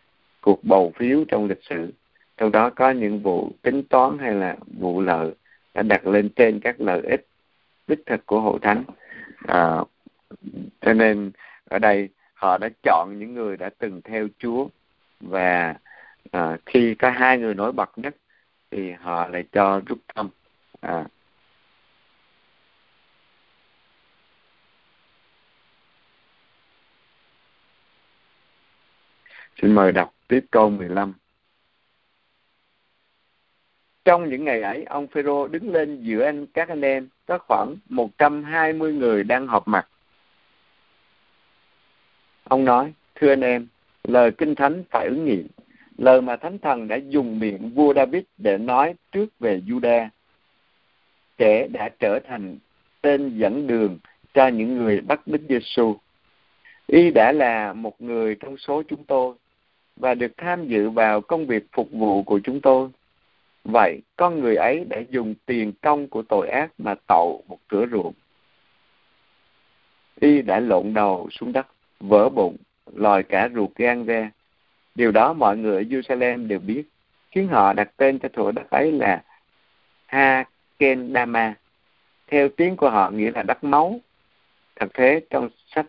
cuộc bầu phiếu trong lịch sử. Trong đó có những vụ tính toán hay là vụ lợi đã đặt lên trên các lợi ích đích thực của hội thánh. À, cho nên ở đây họ đã chọn những người đã từng theo Chúa và à, khi có hai người nổi bật nhất thì họ lại cho rút thăm à. Xin mời đọc tiếp câu 15. Trong những ngày ấy, ông Phêrô đứng lên giữa anh các anh em, có khoảng 120 người đang họp mặt. Ông nói, thưa anh em, lời kinh thánh phải ứng nghiệm lời mà thánh thần đã dùng miệng vua David để nói trước về Juda kẻ đã trở thành tên dẫn đường cho những người bắt Đức Giêsu. Y đã là một người trong số chúng tôi và được tham dự vào công việc phục vụ của chúng tôi. Vậy, con người ấy đã dùng tiền công của tội ác mà tậu một cửa ruộng. Y đã lộn đầu xuống đất, vỡ bụng, lòi cả ruột gan ra, Điều đó mọi người ở Jerusalem đều biết, khiến họ đặt tên cho thủa đất ấy là Ha Kendama. Theo tiếng của họ nghĩa là đất máu. Thật thế trong sách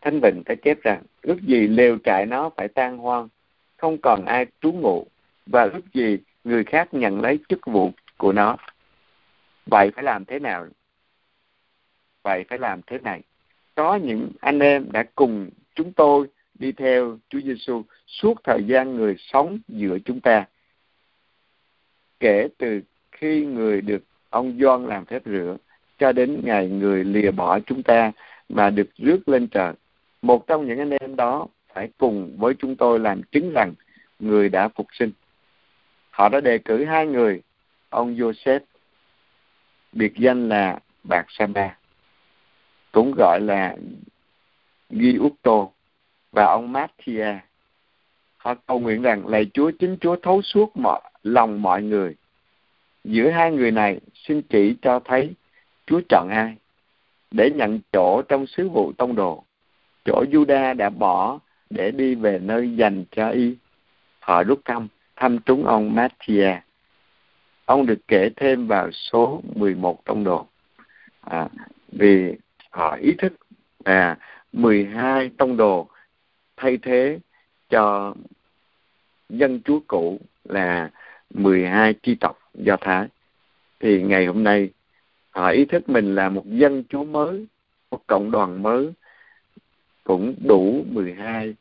Thánh Vịnh đã chép rằng ước gì lều trại nó phải tan hoang, không còn ai trú ngụ và ước gì người khác nhận lấy chức vụ của nó. Vậy phải làm thế nào? Vậy phải làm thế này. Có những anh em đã cùng chúng tôi đi theo Chúa Giêsu suốt thời gian người sống giữa chúng ta. Kể từ khi người được ông Gioan làm phép rửa cho đến ngày người lìa bỏ chúng ta mà được rước lên trời. Một trong những anh em đó phải cùng với chúng tôi làm chứng rằng người đã phục sinh. Họ đã đề cử hai người, ông Joseph, biệt danh là Bạc Saba, cũng gọi là Ghi Úc Tô, và ông Mattia. Họ cầu nguyện rằng lạy Chúa chính Chúa thấu suốt mọi lòng mọi người. Giữa hai người này xin chỉ cho thấy Chúa chọn ai để nhận chỗ trong sứ vụ tông đồ. Chỗ Juda đã bỏ để đi về nơi dành cho y. Họ rút thăm, thăm trúng ông Mattia. Ông được kể thêm vào số 11 tông đồ. À, vì họ ý thức là 12 tông đồ thay thế cho dân chúa cũ là 12 chi tộc Do Thái. Thì ngày hôm nay họ ý thức mình là một dân chúa mới, một cộng đoàn mới cũng đủ 12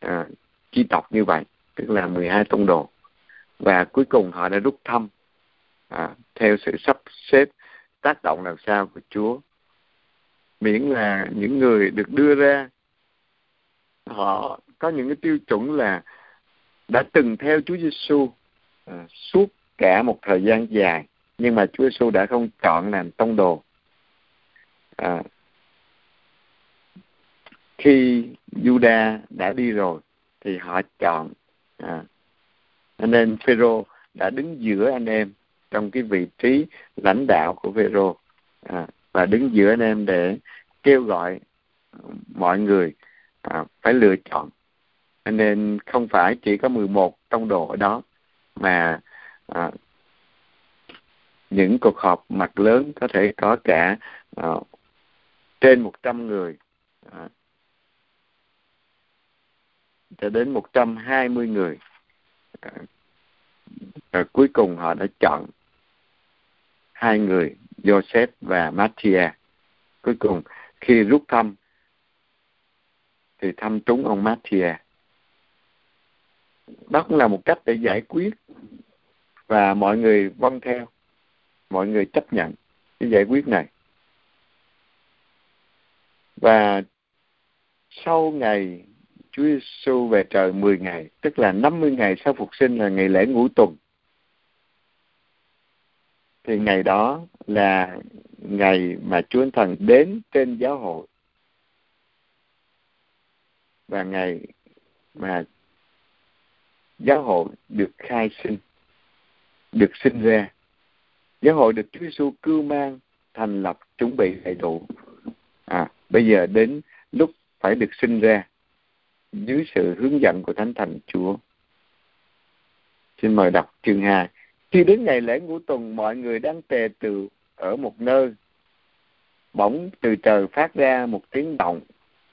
à, chi tộc như vậy, tức là 12 tông đồ. Và cuối cùng họ đã rút thăm à, theo sự sắp xếp tác động làm sao của Chúa. Miễn là những người được đưa ra họ có những cái tiêu chuẩn là đã từng theo Chúa Giêsu à, suốt cả một thời gian dài nhưng mà Chúa Giêsu đã không chọn làm tông đồ. À, khi Juda đã đi rồi thì họ chọn à, nên Phêrô đã đứng giữa anh em trong cái vị trí lãnh đạo của Phêrô. À, và đứng giữa anh em để kêu gọi mọi người à, phải lựa chọn. Nên không phải chỉ có 11 trong đồ ở đó mà à, những cuộc họp mặt lớn có thể có cả à, trên 100 người à, cho đến 120 người. À, rồi cuối cùng họ đã chọn hai người Joseph và Matthias. cuối cùng khi rút thăm thì thăm trúng ông Matthias. đó cũng là một cách để giải quyết và mọi người vâng theo mọi người chấp nhận cái giải quyết này và sau ngày Chúa Giêsu về trời 10 ngày, tức là 50 ngày sau phục sinh là ngày lễ ngũ tuần. Thì ngày đó là ngày mà Chúa Thần đến trên giáo hội. Và ngày mà giáo hội được khai sinh, được sinh ra. Giáo hội được Chúa Giêsu cưu mang, thành lập, chuẩn bị đầy đủ. À, bây giờ đến lúc phải được sinh ra dưới sự hướng dẫn của Thánh Thần Chúa. Xin mời đọc chương 2. Khi đến ngày lễ ngũ tuần, mọi người đang tề tựu ở một nơi. Bỗng từ trời phát ra một tiếng động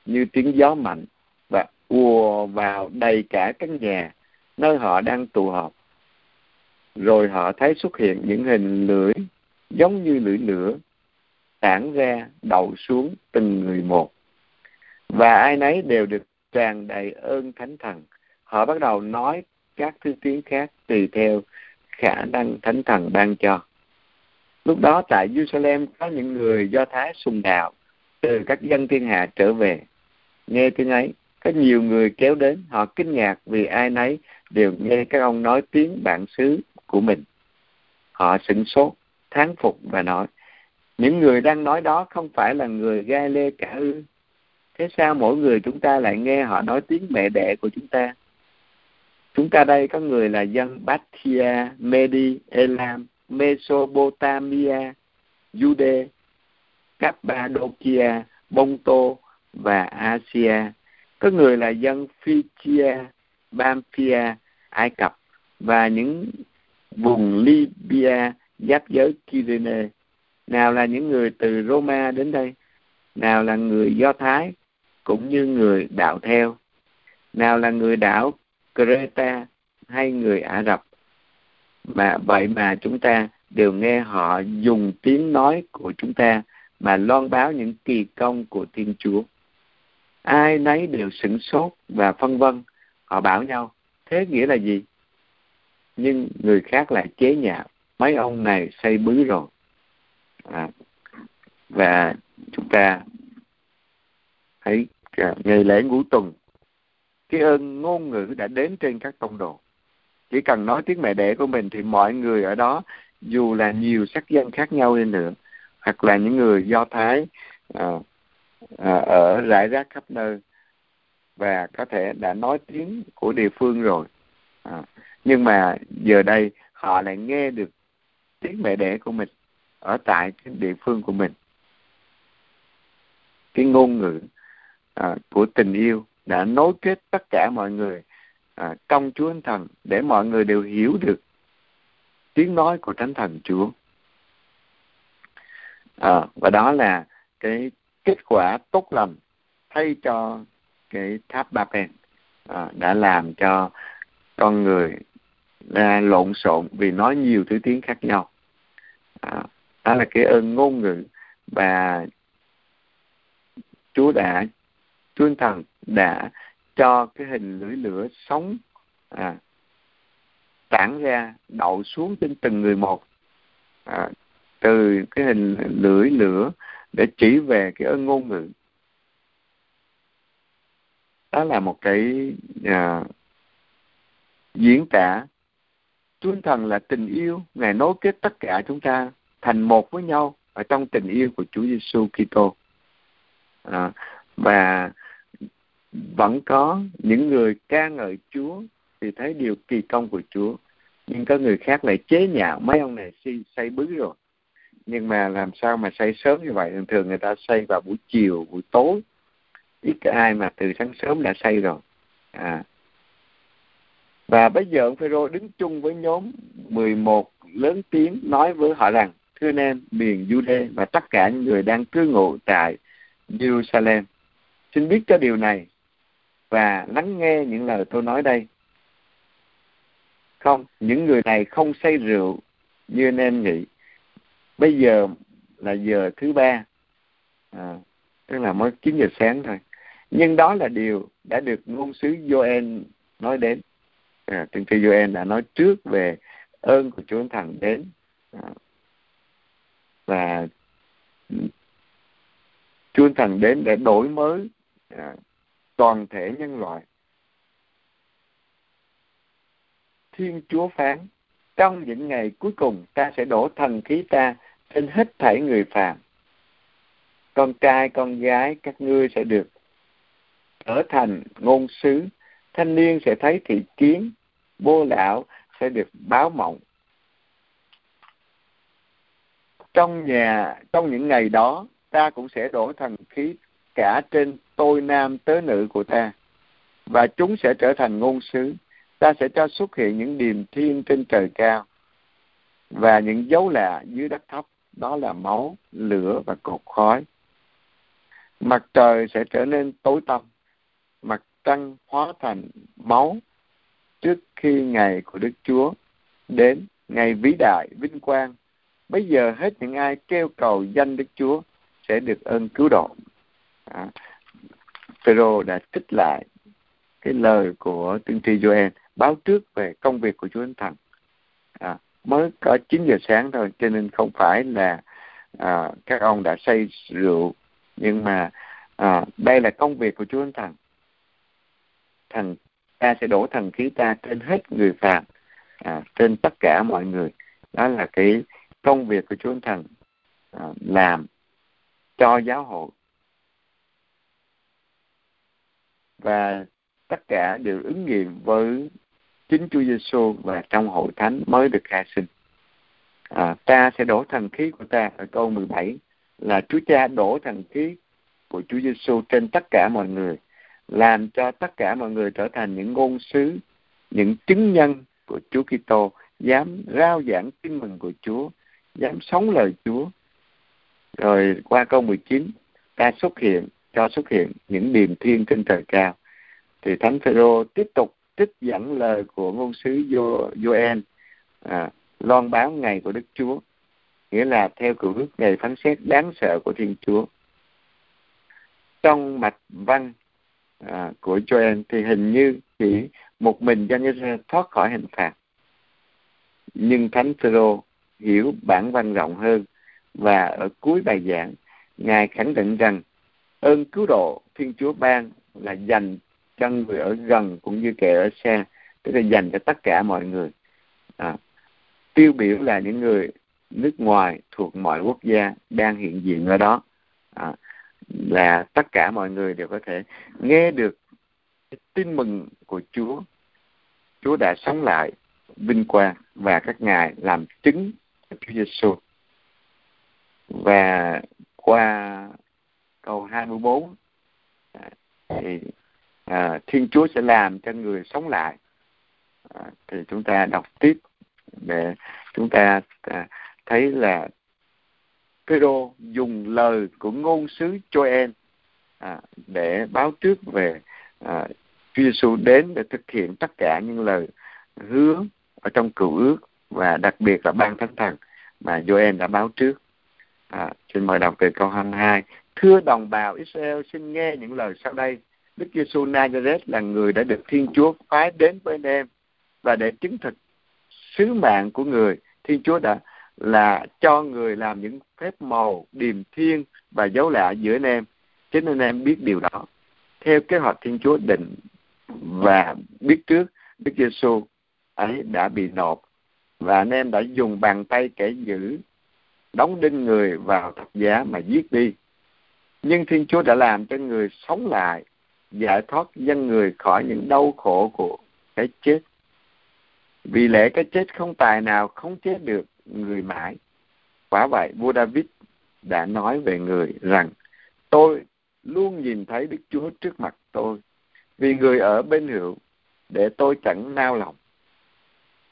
như tiếng gió mạnh và ùa vào đầy cả căn nhà nơi họ đang tụ họp. Rồi họ thấy xuất hiện những hình lưỡi giống như lưỡi lửa tản ra đậu xuống từng người một. Và ai nấy đều được tràn đầy ơn thánh thần họ bắt đầu nói các thứ tiếng khác tùy theo khả năng thánh thần ban cho. Lúc đó tại Jerusalem có những người do thái sùng đạo, từ các dân thiên hạ trở về. Nghe tiếng ấy, có nhiều người kéo đến, họ kinh ngạc vì ai nấy đều nghe các ông nói tiếng bản xứ của mình. Họ sửng sốt, thán phục và nói, những người đang nói đó không phải là người gai lê cả ư? Thế sao mỗi người chúng ta lại nghe họ nói tiếng mẹ đẻ của chúng ta? Chúng ta đây có người là dân Bathia, Medi, Elam, Mesopotamia, Jude, Cappadocia, Bonto và Asia. Có người là dân Phrygia, Bamphia, Ai Cập và những vùng Libya giáp giới Kyrene. Nào là những người từ Roma đến đây, nào là người Do Thái, cũng như người đạo theo nào là người đạo Creta hay người Ả Rập mà vậy mà chúng ta đều nghe họ dùng tiếng nói của chúng ta mà loan báo những kỳ công của Thiên Chúa. Ai nấy đều sửng sốt và phân vân. Họ bảo nhau, thế nghĩa là gì? Nhưng người khác lại chế nhạo, mấy ông này xây bứ rồi. À, và chúng ta hãy ngày lễ ngũ tuần cái ơn ngôn ngữ đã đến trên các tông đồ. Chỉ cần nói tiếng mẹ đẻ của mình thì mọi người ở đó dù là nhiều sắc dân khác nhau đi nữa hoặc là những người do thái à, à, ở rải rác khắp nơi và có thể đã nói tiếng của địa phương rồi. À, nhưng mà giờ đây họ lại nghe được tiếng mẹ đẻ của mình ở tại cái địa phương của mình. Cái ngôn ngữ à, của tình yêu đã nối kết tất cả mọi người à, trong Chúa Thánh Thần để mọi người đều hiểu được tiếng nói của Thánh Thần Chúa. À, và đó là cái kết quả tốt lành thay cho cái tháp ba pen à, đã làm cho con người ra lộn xộn vì nói nhiều thứ tiếng khác nhau. À, đó là cái ơn ngôn ngữ và Chúa đã Chúa Thần đã cho cái hình lưỡi lửa sống à, tản ra đậu xuống trên từng người một à, từ cái hình lưỡi lửa để chỉ về cái ơn ngôn ngữ đó là một cái à, diễn tả Chúa Thần là tình yêu, Ngài nối kết tất cả chúng ta thành một với nhau ở trong tình yêu của Chúa Giêsu Kitô. À, và vẫn có những người ca ngợi Chúa thì thấy điều kỳ công của Chúa. Nhưng có người khác lại chế nhạo mấy ông này xây, xây bứ rồi. Nhưng mà làm sao mà xây sớm như vậy? Thường thường người ta xây vào buổi chiều buổi tối. Ít ai mà từ sáng sớm đã xây rồi. À. Và bây giờ ông Phêrô đứng chung với nhóm 11 lớn tiếng nói với họ rằng thưa anh em miền Jude và tất cả những người đang cư ngụ tại Jerusalem xin biết cho điều này và lắng nghe những lời tôi nói đây. Không những người này không say rượu như anh em nghĩ. Bây giờ là giờ thứ ba à, tức là mới 9 giờ sáng thôi. Nhưng đó là điều đã được ngôn sứ Joel nói đến. À, tiên tri Joel đã nói trước về ơn của Chúa Thần đến. À, và Chúa Thần đến để đổi mới à, toàn thể nhân loại. Thiên Chúa phán, trong những ngày cuối cùng ta sẽ đổ thần khí ta trên hết thảy người phàm. Con trai, con gái các ngươi sẽ được trở thành ngôn sứ, thanh niên sẽ thấy thị kiến bô lão sẽ được báo mộng. Trong nhà, trong những ngày đó, ta cũng sẽ đổ thần khí cả trên tôi nam tớ nữ của ta, và chúng sẽ trở thành ngôn sứ. Ta sẽ cho xuất hiện những điềm thiên trên trời cao và những dấu lạ dưới đất thấp đó là máu, lửa và cột khói. Mặt trời sẽ trở nên tối tăm, mặt trăng hóa thành máu trước khi ngày của đức chúa đến, ngày vĩ đại, vinh quang. Bây giờ hết những ai kêu cầu danh đức chúa sẽ được ơn cứu độ à, Phêrô đã trích lại cái lời của tiên tri Joel báo trước về công việc của Chúa Thánh Thần. À, mới có 9 giờ sáng thôi cho nên không phải là à, các ông đã say rượu nhưng mà à, đây là công việc của Chúa Thánh Thần. Thần ta sẽ đổ thần khí ta trên hết người phàm à, trên tất cả mọi người. Đó là cái công việc của Chúa Thánh Thần à, làm cho giáo hội và tất cả đều ứng nghiệm với chính Chúa Giêsu và trong hội thánh mới được khai sinh. À, ta sẽ đổ thần khí của ta ở câu 17 là Chúa Cha đổ thần khí của Chúa Giêsu trên tất cả mọi người, làm cho tất cả mọi người trở thành những ngôn sứ, những chứng nhân của Chúa Kitô, dám rao giảng tin mừng của Chúa, dám sống lời Chúa. Rồi qua câu 19, ta xuất hiện, cho xuất hiện những điềm thiên trên trời cao. Thì Thánh Phêrô tiếp tục trích dẫn lời của ngôn sứ Joel à, loan báo ngày của Đức Chúa nghĩa là theo cựu ước ngày phán xét đáng sợ của Thiên Chúa trong mạch văn à, của Joel thì hình như chỉ một mình dân Israel thoát khỏi hình phạt nhưng Thánh Phêrô hiểu bản văn rộng hơn và ở cuối bài giảng ngài khẳng định rằng ơn cứu độ Thiên Chúa ban là dành cho người ở gần cũng như kẻ ở xa tức là dành cho tất cả mọi người. À, tiêu biểu là những người nước ngoài thuộc mọi quốc gia đang hiện diện ở đó. À, là tất cả mọi người đều có thể nghe được tin mừng của Chúa. Chúa đã sống lại vinh quang và các ngài làm chứng cho Chúa Giêsu và qua câu 24 à, thì à, Thiên Chúa sẽ làm cho người sống lại à, thì chúng ta đọc tiếp để chúng ta à, thấy là Phêrô dùng lời của ngôn sứ Joel à, để báo trước về à, Chúa Giêsu đến để thực hiện tất cả những lời hứa ở trong cựu ước và đặc biệt là ban thánh thần mà Joel đã báo trước. À, xin mời đọc từ câu 22. Thưa đồng bào Israel xin nghe những lời sau đây. Đức Giêsu Nazareth là người đã được Thiên Chúa phái đến với anh em và để chứng thực sứ mạng của người, Thiên Chúa đã là cho người làm những phép màu điềm thiên và dấu lạ giữa anh em. Chính anh em biết điều đó. Theo kế hoạch Thiên Chúa định và biết trước Đức Giêsu ấy đã bị nộp và anh em đã dùng bàn tay kẻ giữ đóng đinh người vào thập giá mà giết đi nhưng thiên chúa đã làm cho người sống lại, giải thoát dân người khỏi những đau khổ của cái chết. Vì lẽ cái chết không tài nào không chết được người mãi. Quả vậy, vua david đã nói về người rằng, tôi luôn nhìn thấy đức chúa trước mặt tôi, vì người ở bên hữu, để tôi chẳng nao lòng.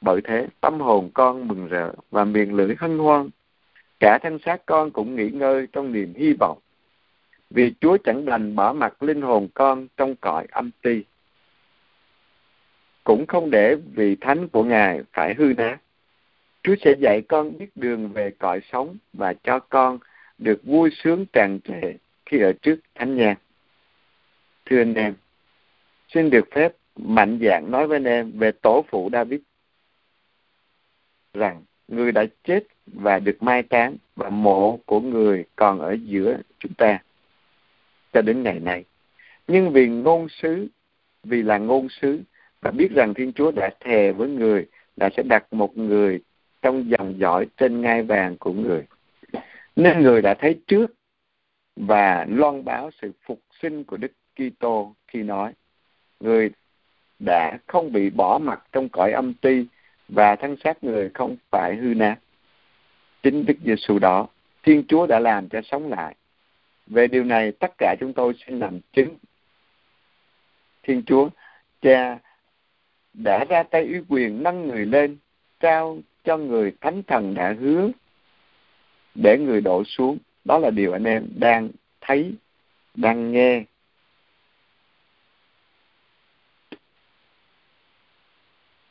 Bởi thế, tâm hồn con mừng rỡ và miệng lưỡi hân hoan. Cả thân xác con cũng nghỉ ngơi trong niềm hy vọng vì Chúa chẳng đành bỏ mặt linh hồn con trong cõi âm ti. Cũng không để vì thánh của Ngài phải hư nát. Chúa sẽ dạy con biết đường về cõi sống và cho con được vui sướng tràn trề khi ở trước thánh nhà Thưa anh em, xin được phép mạnh dạn nói với anh em về tổ phụ David rằng người đã chết và được mai táng và mộ của người còn ở giữa chúng ta cho đến ngày nay. Nhưng vì ngôn sứ, vì là ngôn sứ và biết rằng Thiên Chúa đã thề với người là sẽ đặt một người trong dòng dõi trên ngai vàng của người. Nên người đã thấy trước và loan báo sự phục sinh của Đức Kitô khi nói người đã không bị bỏ mặt trong cõi âm ti và thân xác người không phải hư nát. Chính Đức Giêsu đó, Thiên Chúa đã làm cho sống lại. Về điều này, tất cả chúng tôi xin làm chứng. Thiên Chúa, Cha đã ra tay uy quyền nâng người lên, trao cho người thánh thần đã hứa để người đổ xuống. Đó là điều anh em đang thấy, đang nghe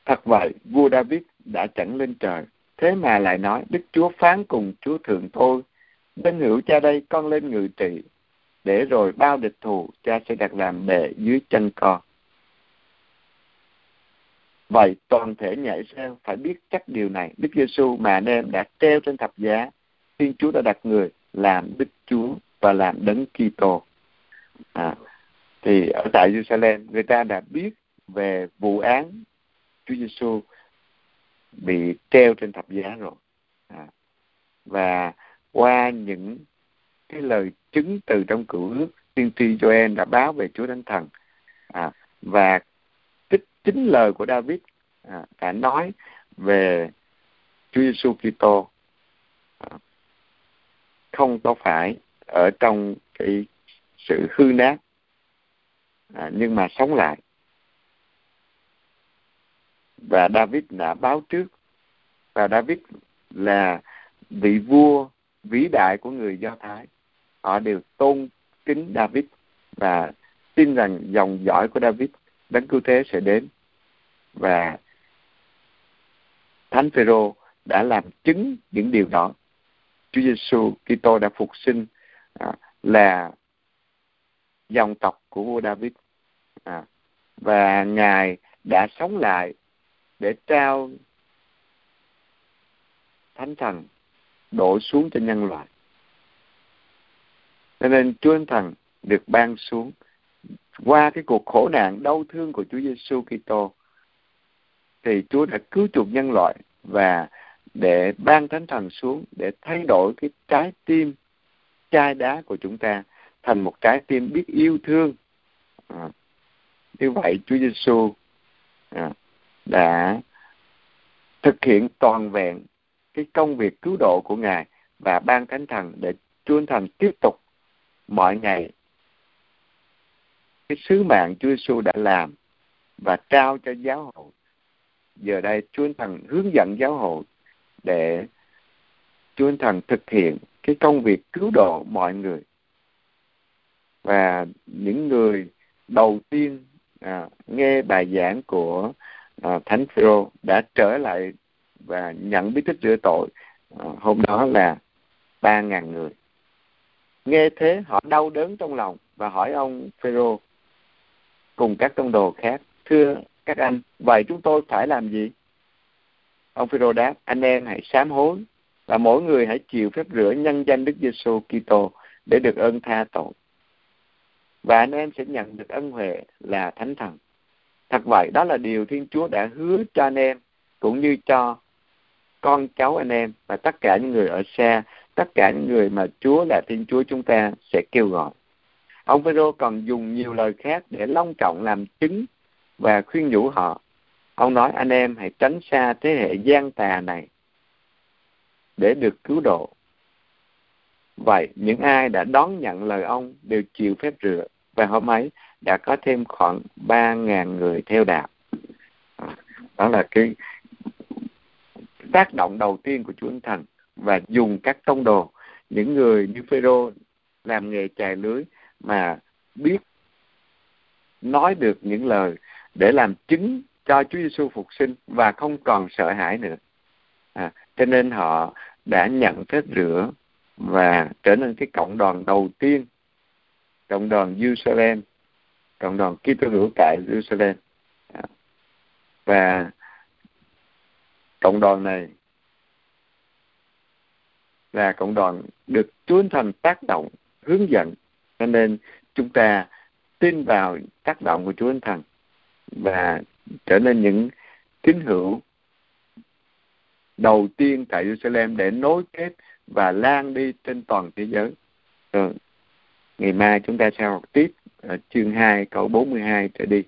Thật vậy, vua David đã chẳng lên trời. Thế mà lại nói, Đức Chúa phán cùng Chúa Thượng tôi, bên hữu cha đây con lên ngự trị, để rồi bao địch thù cha sẽ đặt làm bệ dưới chân con. Vậy toàn thể nhảy reo phải biết chắc điều này. Đức Giêsu mà anh em đã treo trên thập giá, Thiên Chúa đã đặt người làm Đức Chúa và làm đấng Kitô. À, thì ở tại Jerusalem người ta đã biết về vụ án Chúa Giêsu bị treo trên thập giá rồi à, và qua những cái lời chứng từ trong cựu ước tiên tri Joel đã báo về Chúa Thánh Thần. À, và tích chính lời của David à, đã nói về Chúa Giêsu Kitô. À, không có phải ở trong cái sự hư nát à, nhưng mà sống lại. Và David đã báo trước và David là vị vua vĩ đại của người Do Thái họ đều tôn kính David và tin rằng dòng dõi của David đấng cứu thế sẽ đến và Thánh Phêrô đã làm chứng những điều đó. Chúa Giêsu Kitô đã phục sinh à, là dòng tộc của vua David à, và ngài đã sống lại để trao thánh thần đổ xuống cho nhân loại. Cho nên Chúa Thánh Thần được ban xuống qua cái cuộc khổ nạn đau thương của Chúa Giêsu Kitô thì Chúa đã cứu chuộc nhân loại và để ban thánh thần xuống để thay đổi cái trái tim chai đá của chúng ta thành một trái tim biết yêu thương. À, như vậy Chúa Giêsu à, đã thực hiện toàn vẹn cái công việc cứu độ của Ngài và ban thánh thần để Chúa Thần tiếp tục mọi ngày cái sứ mạng Chúa Giêsu đã làm và trao cho giáo hội. Giờ đây Chúa Thần hướng dẫn giáo hội để Chúa Thần thực hiện cái công việc cứu độ mọi người. Và những người đầu tiên à, nghe bài giảng của à, Thánh Phêrô đã trở lại và nhận bí tích rửa tội. Ờ, hôm đó là ba ngàn người. Nghe thế, họ đau đớn trong lòng và hỏi ông Phêrô cùng các tông đồ khác, thưa các anh, vậy chúng tôi phải làm gì? Ông Phêrô đáp, anh em hãy sám hối và mỗi người hãy chịu phép rửa nhân danh Đức Giêsu Kitô để được ơn tha tội. Và anh em sẽ nhận được ân huệ là thánh thần. Thật vậy, đó là điều Thiên Chúa đã hứa cho anh em cũng như cho con cháu anh em và tất cả những người ở xa, tất cả những người mà Chúa là Thiên Chúa chúng ta sẽ kêu gọi. Ông Phêrô còn dùng nhiều lời khác để long trọng làm chứng và khuyên nhủ họ. Ông nói, anh em hãy tránh xa thế hệ gian tà này để được cứu độ. Vậy những ai đã đón nhận lời ông đều chịu phép rửa và hôm ấy đã có thêm khoảng ba ngàn người theo đạo đó là cái cái tác động đầu tiên của Chúa Thánh Thần và dùng các tông đồ những người như Phêrô làm nghề chài lưới mà biết nói được những lời để làm chứng cho Chúa Giêsu phục sinh và không còn sợ hãi nữa. À, cho nên họ đã nhận phép rửa và trở nên cái cộng đoàn đầu tiên, cộng đoàn Jerusalem, cộng đoàn Kitô hữu tại Jerusalem. À, và cộng đoàn này là cộng đoàn được Chúa Thành tác động hướng dẫn cho nên chúng ta tin vào tác động của Chúa Thánh Thần và trở nên những tín hữu đầu tiên tại Jerusalem để nối kết và lan đi trên toàn thế giới. Rồi, ngày mai chúng ta sẽ học tiếp ở chương 2 câu 42 trở đi.